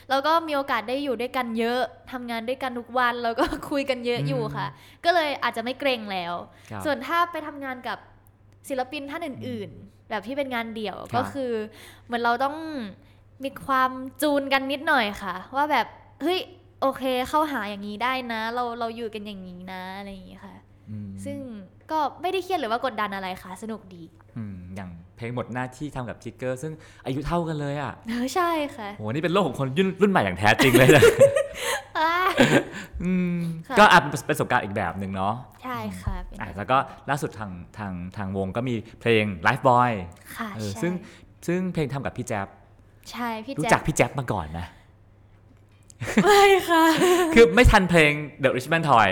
แล้วก็มีโอกาสได้อยู่ด้วยกันเยอะทำงานด้วยกันทุกวันแล้วก็คุยกันเยอะอืมอยู่ค่ะ ก็เลยอาจจะไม่เกรงแล้วครับส่วนถ้าไปทำงานกับศิลปินท่านอื่น ๆ แบบที่เป็นงานเดี่ยวครับก็คือเหมือนเราต้องมีความจูนกันนิดหน่อยค่ะ ว่าแบบเฮ้ยโอเคเข้าหาอย่างนี้ได้นะ เราเราอยู่กันอย่างนี้นะอะไรอย่างนี้ค่ะอืมซึ่ง ก็ไม่ได้เครียดหรือว่ากดดันอะไรค่ะ สนุกดีอืมอย่างเพลงหมดหน้าที่ทำกับทิกเกอร์ ซึ่งอายุเท่ากันเลยอะเออใช่ค่ะโหนี่เป็นโลกของคนรุ่นรุ่นใหม่อย่างแท้จริงเลยนะอ่าอืมค่ะก็อาจเป็นประสบการณ์อีกแบบหนึ่งเนาะใช่ค่ะเป็นอะแล้วก็ล่าสุดทางทางทางวงก็มีเพลง Life Boy ค่ะเออใช่ซึ่งซึ่งเพลงทำกับพี่แจ๊บใช่พี่รู้แจ๊จักคพี่แจ๊บมาก่อนนะไม่ค่ะ คือไม่ทันเพลง The Richmond Toy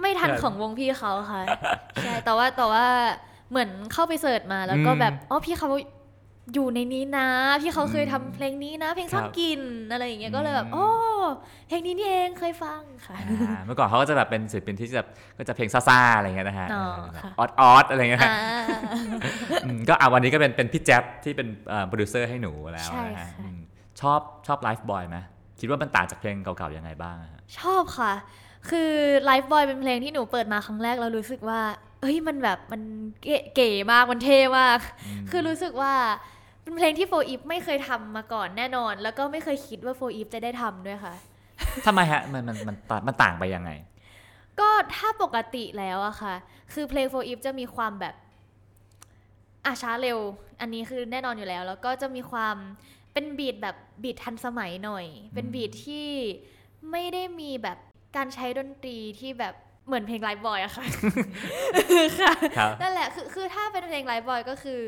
ไม่ทันครับของวงพี่เขาค่ะ ใช่แต่ว่าแต่ว่าเหมือนเข้าไปเสิร์ชมาแล้วก็อืมแบบอ๋อพี่เขาอยู่ในนี้นะ พี่เขาเคยอืมทำเพลงนี้นะ เพลงคซ่รัอบนกลินอะไรอย่างเงี้ยก็เลยแบบอืมโอ้เพลงนี้นี่เองเคยฟังค่ะอ่าเมื่อก่อนเขาก็จะแบบเป็นศิลปินที่จะก็จะเพลงซ่าๆอะไรเงี้ยนะฮะอ๋อค่ะออดออดอะไรเงี้ยฮะอ่าอืมก็อะวันนี้ก็เป็นเป็นพี่แจ๊บที่เป็นโปรดิวเซอร์ให้หนูแล้วใช่นะฮะค่ะอืมชอบชอบ Life Boy ไหมคิดว่ามันต่างจากเพลงเก่าๆยังไงบ้างอะฮะ ชอบค่ะคือ Life Boy เป็นเพลงที่หนูเปิดมาครั้งแรกแล้วรู้สึกว่า เอ้ยมันแบบมันเก๋เก๋มากมันเท่มาก คือรู้สึกว่าเป็นเพลงที่ 4EVE ไม่เคยทำมาก่อนแน่นอน แล้วก็ไม่เคยคิดว่า 4EVE จะได้ทำด้วยค่ะทำไมฮะมันมันมันมันมันต่างไปยังไง ก็ถ้าปกติแล้วอะค่ะ คือเพลง 4EVE จะมีความแบบอะช้าเร็ว อันนี้คือแน่นอนอยู่แล้ว แล้วก็จะมีความเป็นบีทแบบบีททันสมัยหน่อย เป็นบีทที่ไม่ได้มีแบบ การใช้ดนตรีที่แบบเหมือนเพลงไลฟ์บอยอะค่ะค่ะครับนั่นแหละคือคือถ้าเป็นเพลงไลฟ์บอยก็คือ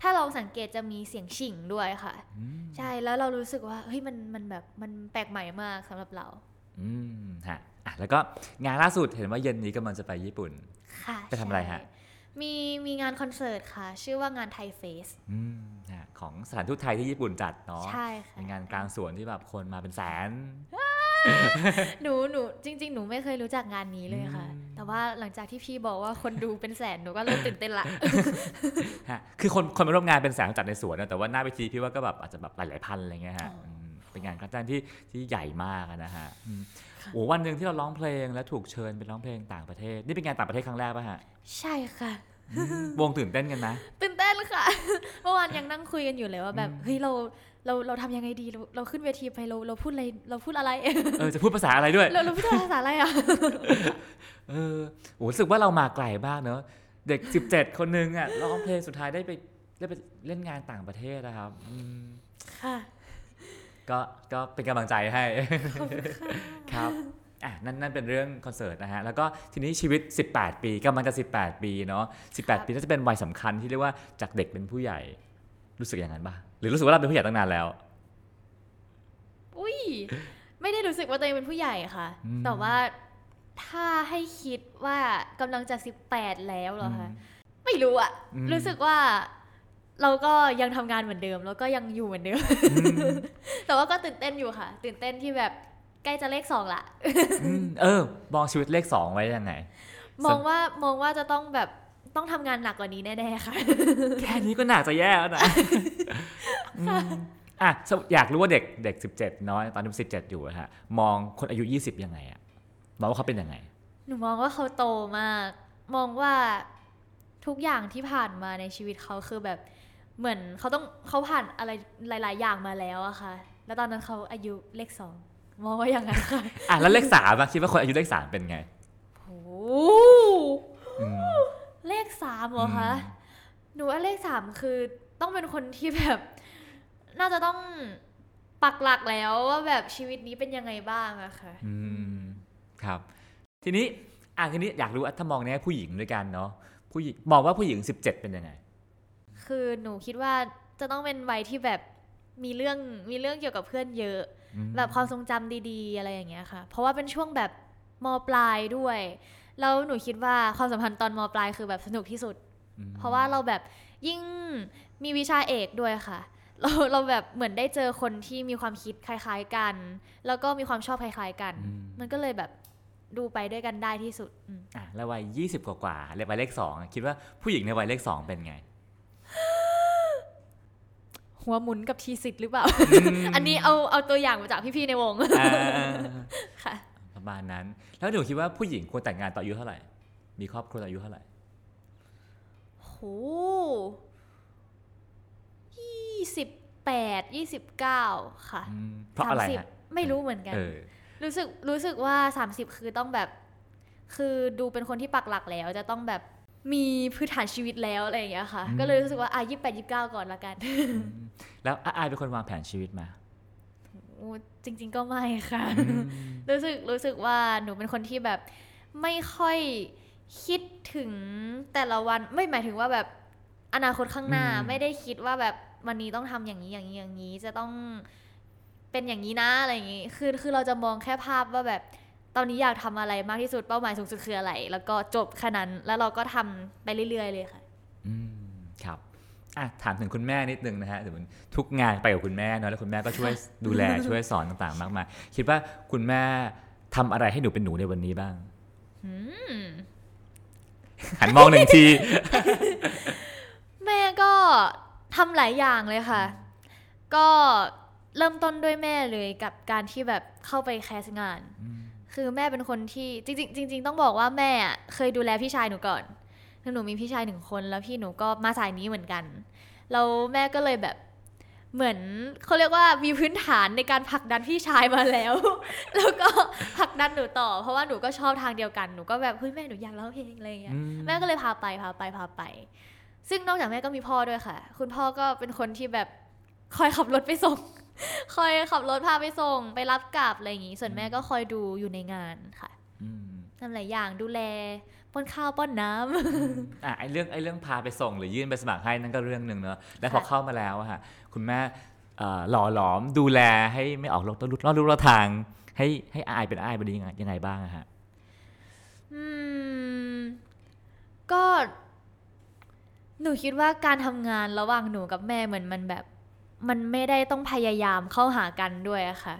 ถ้าเราสังเกตจะมีเสียงฉิ่งด้วยค่ะอืมใช่แล้วเรารู้สึกว่าเฮ้ยมันมันแบบมันแปลกใหม่มากสำหรับเรา อืมฮะอะแล้วก็งานล่าสุดเห็นว่าเย็นนี้กำลังจะไปญี่ปุ่น ค่ะไปทำอะไรฮะใช่มีมีงานคอนเสิร์ตค่ะ ชื่อว่างานไทยเฟสอืมฮะของสถานทูตไทยที่ญี่ปุ่นจัดเนาะใช่ค่ะเป็นงานกลางสวนที่แบบคนมาเป็นแสน หนูหนูจริง ๆ หนูไม่เคยรู้จักงานนี้เลยค่ะอืมแต่ว่าหลังจากที่พี่บอกว่าคนดูเป็นแสนหนูก็เริ่มตื่นเต้นละฮะคือคนคนมาร่วมงานเป็นแสนจัดในสวนนะแต่ว่าหน้าเวทีพี่ว่าก็แบบอาจจะแบบหลายๆพันอะไรเงี้ยฮะอ๋ออืมเป็นงานกลางแจ้งที่ที่ใหญ่มากอะนะฮะอืมโอ้วันหนึ่งที่เราร้องเพลงแล้วถูกเชิญไปร้องเพลงต่างประเทศ นี่เป็นงานต่างประเทศครั้งแรกป่ะฮะ ใช่ค่ะ วงตื่นเต้นกันนะ ตื่นเต้นค่ะ เมื่อวานยังนั่งคุยกันอยู่เลยว่าแบบอืมเฮ้ยเรา เราเราทำยังไงดีเราเราขึ้นเวทีไปเราเราพูดอะไรเราพูดอะไร เออจะพูดภาษาอะไรด้วย เราเราพูดภาษาอะไรอะ เออโหรู้สึกว่าเรามาไกลมากเนอะเด็ก 17 คนหนึงอะร้องเพลงสุดท้ายได้ไปได้ไปเล่นงานต่างประเทศนะครับอืมค่ะ ก็ก็เป็นกำลังใจให้ครับอะนั่นนั่นเป็นเรื่องคอนเสิร์ตนะฮะ แล้วก็ทีนี้ชีวิต 18 ปีกำลังจะ 18 ปีเนาะครับ18 ปีน่าจะเป็นวัยสำคัญที่เรียกว่าจากเด็กเป็นผู้ใหญ่ รู้สึกอย่างนั้นป่ะหรือรู้สึกว่าเราเป็นผู้ใหญ่ตั้งนานแล้ว อุ้ยไม่ได้รู้สึกว่าตัวเองเป็นผู้ใหญ่ค่ะ อืม แต่ว่าถ้าให้คิดว่ากำลังจะสิบแปดแล้วเหรอคะ ไม่รู้อะอืม รู้สึกว่าเราก็ยังทำงานเหมือนเดิม แล้วก็ยังอยู่เหมือนเดิม อืมแต่ว่าก็ตื่นเต้นอยู่ค่ะ ตื่นเต้นที่แบบใกล้จะเลขสองละ อืมเออมองชีวิตเลข2ไว้ยังไง มองว่ามองว่าจะต้องแบบ ต้องทำงานหนักกว่านี้แน่ๆค่ะ แค่นี้ก็หนักจะแย่แล้วนะอืมอะสอยากรู้ว่าเด็กเด็ก 17 น้อยตอนนี้17อยู่อะฮะมองคนอายุ 20 ยังไงอะมองว่าเขาเป็นยังไง หนูมองว่าเขาโตมาก มองว่าทุกอย่างที่ผ่านมาในชีวิตเขาคือแบบเหมือนเขาต้องเขาผ่านอะไรหลาย ๆ อย่างมาแล้วอะค่ะ แล้วตอนนั้นเขาอายุเลขสองมองว่าอย่างนั้นค่ะอะแล้วเลขสามอะคิดว่าคนอายุเลขสามเป็นไงโอ้อืม เลขสามเหรอคะอืมหนูว่าเลขสามคือต้องเป็นคนที่แบบ น่าจะต้องปักหลักแล้วว่าแบบชีวิตนี้เป็นยังไงบ้างอะค่ะอืมครับ ทีนี้อะทีนี้อยากรู้ว่าถ้ามองในแง่ผู้หญิงด้วยกันเนาะผู้หญิงมองว่าผู้หญิง 17 เป็นยังไง คือหนูคิดว่าจะต้องเป็นวัยที่แบบมีเรื่องมีเรื่องเกี่ยวกับเพื่อนเยอะอืมแบบความทรงจำดี ๆ อะไรอย่างเงี้ยค่ะ เพราะว่าเป็นช่วงแบบมปลายด้วย แล้วหนูคิดว่าความสัมพันธ์ตอนมปลายคือแบบสนุกที่สุดอืมเพราะว่าเราแบบยิ่งมีวิชาเอกด้วยค่ะ เราเราแบบเหมือนได้เจอคนที่มีความคิดคล้าย ๆกัน แล้วก็มีความชอบคล้าย ๆ กันอืมมันก็เลยแบบดูไปด้วยกันได้ที่สุดอืมอะแล้ววัย20กว่ากว่าๆเลยวัยเลขสองอะคิดว่าผู้หญิงในวัยเลขสองเป็นไง หัวหมุนกับทีสิทธ์หรือเปล่า อันนี้เอาเอาตัวอย่างมาจากพี่ๆในวงอ่าค่ะ ประมาณนั้น แล้วหนูคิดว่าผู้หญิงควรแต่งงานตอนอายุเท่าไหร่ มีครอบครัวตอนอายุเท่าไหร่โหยี่สิบแปดยี่สิบเก้าค่ะอืมเพราะอะไร30ฮะไม่รู้เหมือนกันเออรู้สึกรู้สึกว่า30คือต้องแบบ คือดูเป็นคนที่ปักหลักแล้วจะต้องแบบมีพื้นฐานชีวิตแล้วอะไรอย่างเงี้ยค่ะอืมก็เลยรู้สึกว่าอะยี่แปดยี่เก้าก่อนละกัน แล้วอาอายเป็นคนวางแผนชีวิตมาโอ้ จริง ๆ ก็ไม่ค่ะ รู้สึกรู้สึกว่าหนูเป็นคนที่แบบไม่ค่อยคิดถึงแต่ละวันไม่หมายถึงว่าแบบอนาคตข้างหน้าอืมไม่ได้คิดว่าแบบวันนี้ต้องทำอย่างนี้อย่างนี้อย่างนี้จะต้องเป็นอย่างนี้นะอะไรอย่างนี้ คือคือเราจะมองแค่ภาพว่าแบบตอนนี้อยากทำอะไรมากที่สุดเป้าหมายสูงสุดคืออะไร แล้วก็จบแค่นั้นแล้วเราก็ทำไปเรื่อย ๆ เลยค่ะ อืมครับ อะถามถึงคุณแม่นิดนึงนะฮะถึงทุกงานไปกับคุณแม่เนอะแล้วคุณแม่ก็ช่วยดูแลช่วยสอนต่างๆ มากมายคิดว่าคุณแม่ทำอะไรให้หนูเป็นหนูในวันนี้บ้างอืมหันมองหนึ่งที แม่ก็ทำหลายอย่างเลยค่ะ ก็เริ่มต้นด้วยแม่เลยกับการที่แบบเข้าไปแคสงาน คือแม่เป็นคนที่จริงๆจริงๆต้องบอกว่าแม่อะเคยดูแลพี่ชายหนูก่อน คือหนูมีพี่ชายหนึ่งคน แล้วพี่หนูก็มาสายนี้เหมือนกันแล้วแม่ก็เลยแบบเหมือนเขาเรียกว่ามีพื้นฐานในการผลักดันพี่ชายมาแล้ว แล้วก็ผลักดันหนูต่อ เพราะว่าหนูก็ชอบทางเดียวกันหนูก็แบบเฮ้ยแม่หนูอยากร้องเพลงอะไรอย่างเงี้ยอืมแม่ก็เลยพาไปพาไปพาไป ซึ่งนอกจากแม่ก็มีพ่อด้วยค่ะ คุณพ่อก็เป็นคนที่แบบคอยขับรถไปส่งคอยขับรถพาไปส่ง ไปรับกลับอะไรอย่างงี้ ส่วนแม่ก็คอยดูอยู่ในงานค่ะอืมทำหลายอย่างดูแล ป้อนข้าวป้อนน้ำอะไอ้เรื่องไอ้เรื่องพาไปส่งหรือยื่นไปสมัครให้นั่นก็เรื่องหนึ่งเนอะแล้วพอค่ะเข้ามาแล้วอะค่ะคุณแม่เอ่อหล่อหลอมดูแลให้ไม่ออกรถลอดรูรอดทาง ให้ให้อายเป็นอายบดียังไงยังไงบ้างอะฮะอืมก็หนูคิดว่าการทำงานระหว่างหนูกับแม่เหมือนมันแบบ มันไม่ได้ต้องพยายามเข้าหากันด้วยอะค่ะ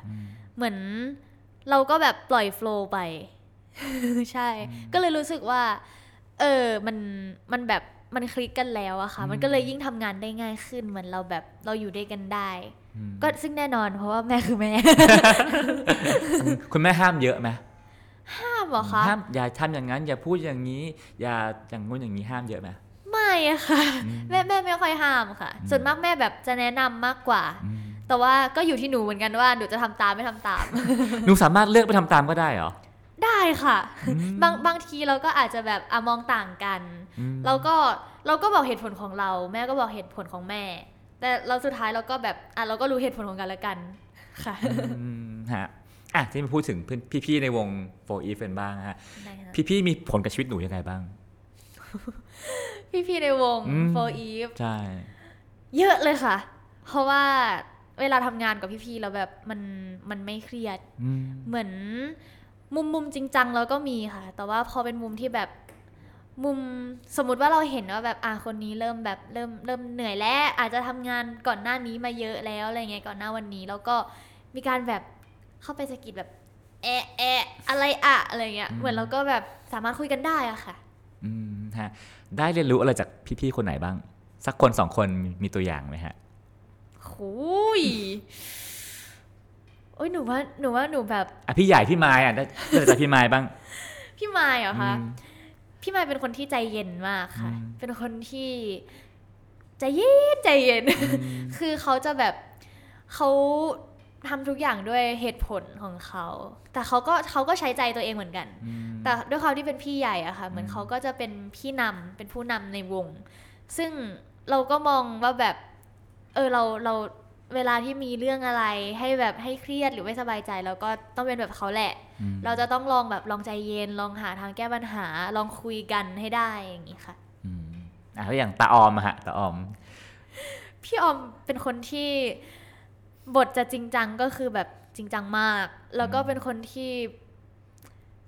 เหมือนเราก็แบบปล่อยโฟลว์ไป ใช่ ก็เลยรู้สึกว่า เออมันมันแบบมันคลิกกันแล้วอะค่ะ มันก็เลยยิ่งทำงานได้ง่ายขึ้นเหมือนเราแบบเราอยู่ด้วยกันได้อืมก็ซึ่งแน่นอนเพราะว่าแม่คือแม่ คุณแม่ห้ามเยอะไหมห้ามเหรอคะห้ามอย่าทำอย่างนั้น อย่าพูดอย่างนี้ อย่าอย่างงู้นอย่างนี้ห้ามเยอะไหมไม่อะค่ะ แม่แม่ไม่ค่อยห้ามค่ะ ส่วนมากแม่แบบจะแนะนำมากกว่าอืมแต่ว่าก็อยู่ที่หนูเหมือนกันว่าหนูจะทำตามไม่ทำตาม หนูสามารถเลือกไปทำตามก็ได้เหรอ ได้ค่ะ บางบางทีเราก็อาจจะแบบอะมองต่างกันอืมเราก็เราก็บอกเหตุผลของเรา แม่ก็บอกเหตุผลของแม่ แต่เราสุดท้ายเราก็แบบอะเราก็รู้เหตุผลของกันและกันค่ะอืมฮะอะที่มาพูดถึงเพื่อนพี่ๆในวงโฟอีฟเป็นบ้างฮะได้ค่ะพี่ๆมีผลกับชีวิตหนูยังไงบ้าง พี่ๆในวงอืม for eve ใช่เยอะเลยค่ะ เพราะว่าเวลาทำงานกับพี่ๆแล้วแบบมันมันไม่เครียดอืมเหมือน มุมมุมจริงจังเราก็มีค่ะ แต่ว่าพอเป็นมุมที่แบบมุมสมมติว่าเราเห็นว่าแบบอะคนนี้เริ่มแบบเริ่มเริ่มเหนื่อยแล้วอาจจะทำงานก่อนหน้านี้มาเยอะแล้วอะไรเงี้ยก่อนหน้าวันนี้ แล้วก็มีการแบบเข้าไปสะกิดแบบ แอะแอะอะไรอะอะไรเงี้ยเหมือนเราก็แบบสามารถคุยกันได้อะค่ะ อืมฮะได้เรียนรู้อะไรจากพี่ๆคนไหนบ้าง สักคนสองคนมีมีตัวอย่างไหมฮะโอ้ยโอ้ยหนูว่าหนูว่าหนูแบบอะพี่ใหญ่พี่ไม้อะได้ได้จากพี่ไม้บ้าง พี่มายเหรอคะอืม พี่มายเป็นคนที่ใจเย็นมากค่ะ อืม เป็นคนที่ใจเย็นใจเย็น คือเขาจะแบบเขาทำทุกอย่างด้วยเหตุผลของเขา แต่เขาก็เขาก็ใช้ใจตัวเองเหมือนกัน อืม แต่ด้วยความที่เป็นพี่ใหญ่อะค่ะ เหมือนอืม เขาก็จะเป็นพี่นำเป็นผู้นำในวง ซึ่งเราก็มองว่าแบบ เออเราเรา เวลาที่มีเรื่องอะไรให้แบบให้เครียดหรือไม่สบายใจเราก็ต้องเป็นแบบเขาแหละอืมเราจะต้องลองแบบลองใจเย็นลองหาทางแก้ปัญหาลองคุยกันให้ได้อย่างนี้ค่ะอืมอะแล้วอย่างตาออมอะฮะตาออม พี่ออมเป็นคนที่บทจะจริงจังก็คือแบบจริงจังมาก แล้วก็เป็นคนที่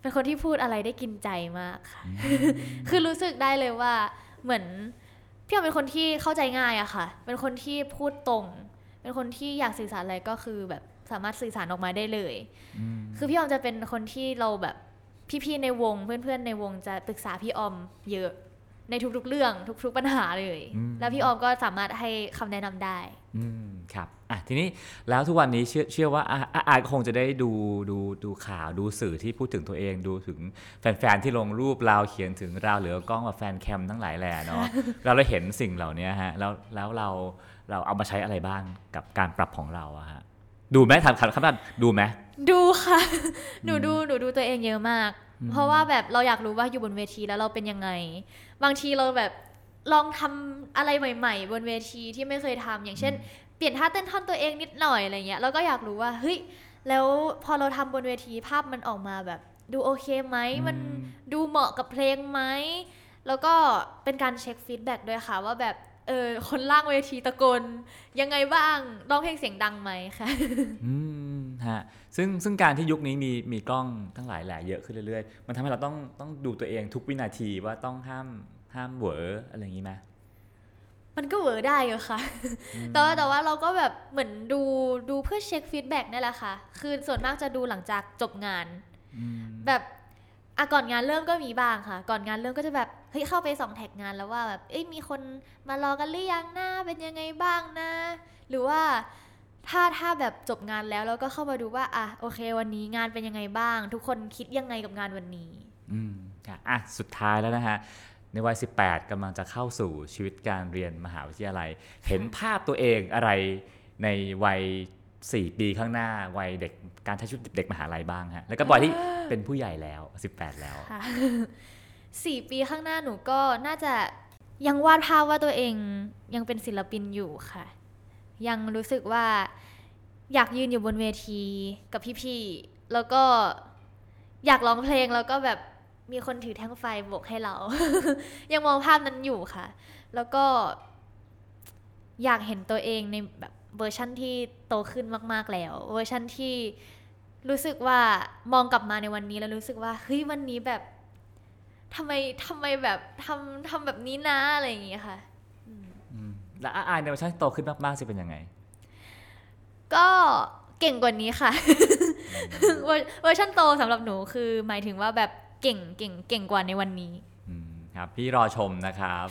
เป็นคนที่พูดอะไรได้กินใจมากค่ะ คือรู้สึกได้เลยว่าเหมือนพี่ออมเป็นคนที่เข้าใจง่ายอะค่ะ เป็นคนที่พูดตรง เป็นคนที่อยากสื่อสารอะไรก็คือแบบสามารถสื่อสารออกมาได้เลยอืมคือพี่ออมจะเป็นคนที่เราแบบพี่ๆในวงเพื่อนๆในวงจะปรึกษาพี่ออมเยอะในทุกๆเรื่องทุก ๆปัญหาเลย แล้วพี่ออมก็สามารถให้คำแนะนำได้อืมครับอะทีนี้แล้วทุกวันนี้เชื่อเชื่อว่าอาอาอาคงจะได้ดูดูดูข่าวดูสื่อที่พูดถึงตัวเอง ดูถึงแฟนๆที่ลงรูปเราเขียนถึงเราหรือกล้องกับแฟนแคมทั้งหลายแหล่เนาะเราได้เห็นสิ่งเหล่านี้ฮะแล้วแล้วเรา เราเอามาใช้อะไรบ้างกับการปรับของเราอะฮะดูไหมถามคำคำนั้นดูไหมดูค่ะ หนูดูหนูดูตัวเองเยอะมาก เพราะว่าแบบเราอยากรู้ว่าอยู่บนเวทีแล้วเราเป็นยังไง บางทีเราแบบลองทำอะไรใหม่ ๆ บนเวทีที่ไม่เคยทำอย่างเช่น เปลี่ยนท่าเต้นท่อนตัวเองนิดหน่อยอะไรเงี้ยเราก็อยากรู้ว่าเฮ้ยแล้วพอเราทำบนเวทีภาพมันออกมาแบบ ดูโอเคไหมมันดูเหมาะกับเพลงไหมแล้วก็เป็นการเช็คฟีดแบ็กด้วยค่ะว่าแบบ เออคนล่างเวทีตะโกนยังไงบ้างร้องเพลงเสียงดังไหมค่ะอืมฮะซึ่งซึ่งการที่ยุคนี้มีมีกล้องทั้งหลายแหล่เยอะขึ้นเรื่อยๆ มันทำให้เราต้องต้องดูตัวเองทุกวินาทีว่าต้องห้ามห้ามเหวออะไรอย่างนี้ไหมมันก็เวอร์ได้อยู่ค่ะ แต่ว่าแต่ว่าเราก็แบบเหมือนดูดูเพื่อเช็ค feedback นั่นแหละค่ะ คือส่วนมากจะดูหลังจากจบงานอืมแบบ อะก่อนงานเริ่มก็มีบ้างค่ะ ก่อนงานเริ่มก็จะแบบเฮ้ยเข้าไปส่อง tag งานแล้วว่าแบบเอ้ยมีคนมารอกันหรือยังนะเป็นยังไงบ้างนะ หรือว่าถ้าถ้าแบบจบงานแล้วเราก็เข้ามาดูว่าอะโอเค วันนี้งานเป็นยังไงบ้าง ทุกคนคิดยังไงกับงานวันนี้ อืมค่ะอะสุดท้ายแล้วนะฮะในวัย 18กำลังจะเข้าสู่ชีวิตการเรียนมหาวิทยาลัย เห็นภาพตัวเองอะไรในวัย 4 ปีข้างหน้าวัยเด็กการใช้ชีวิตเด็กมหาลัยบ้างฮะแล้วก็บอยที่เป็นผู้ใหญ่แล้ว 18 แล้วค่ะสี่ปีข้างหน้าหนูก็น่าจะยังวาดภาพว่าตัวเองยังเป็นศิลปินอยู่ค่ะ ยังรู้สึกว่าอยากยืนอยู่บนเวทีกับพี่ๆแล้วก็อยากร้องเพลงแล้วก็แบบมีคนถือแท่งไฟโบกให้เรา ยังมองภาพนั้นอยู่ค่ะ แล้วก็อยากเห็นตัวเองในแบบ เวอร์ชั่นที่โตขึ้นมากๆแล้ว เวอร์ชั่นที่รู้สึกว่ามองกลับมาในวันนี้แล้วรู้สึกว่าเฮ้ยวันนี้แบบทำไมทำไมแบบทำทำแบบนี้นะอะไรอย่างเงี้ยค่ะอืมแล้วอ๊ะอายในเวอร์ชันที่โตขึ้นมากๆจะเป็นยังไง ก็เก่งกว่านี้ค่ะเวอร์เวอร์ชันโตสำหรับหนูคือหมายถึงว่าแบบเก่งเก่งเก่งกว่าในวันนี้อืม ครับ พี่รอชมนะครับ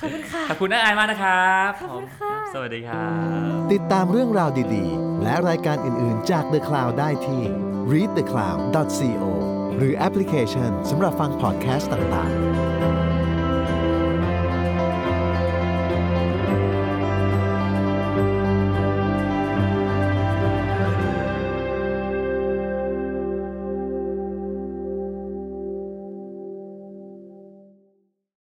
ขอบคุณค่ะ ขอบคุณอ๊ะอายมากนะครับขอบคุณค่ะสวัสดีครับ ติดตามเรื่องราวดีๆ และรายการอื่นๆจาก The Cloud ได้ที่ readthecloud.co หรือแอปพลิเคชันสำหรับฟังพอดแคสต์ต่างๆ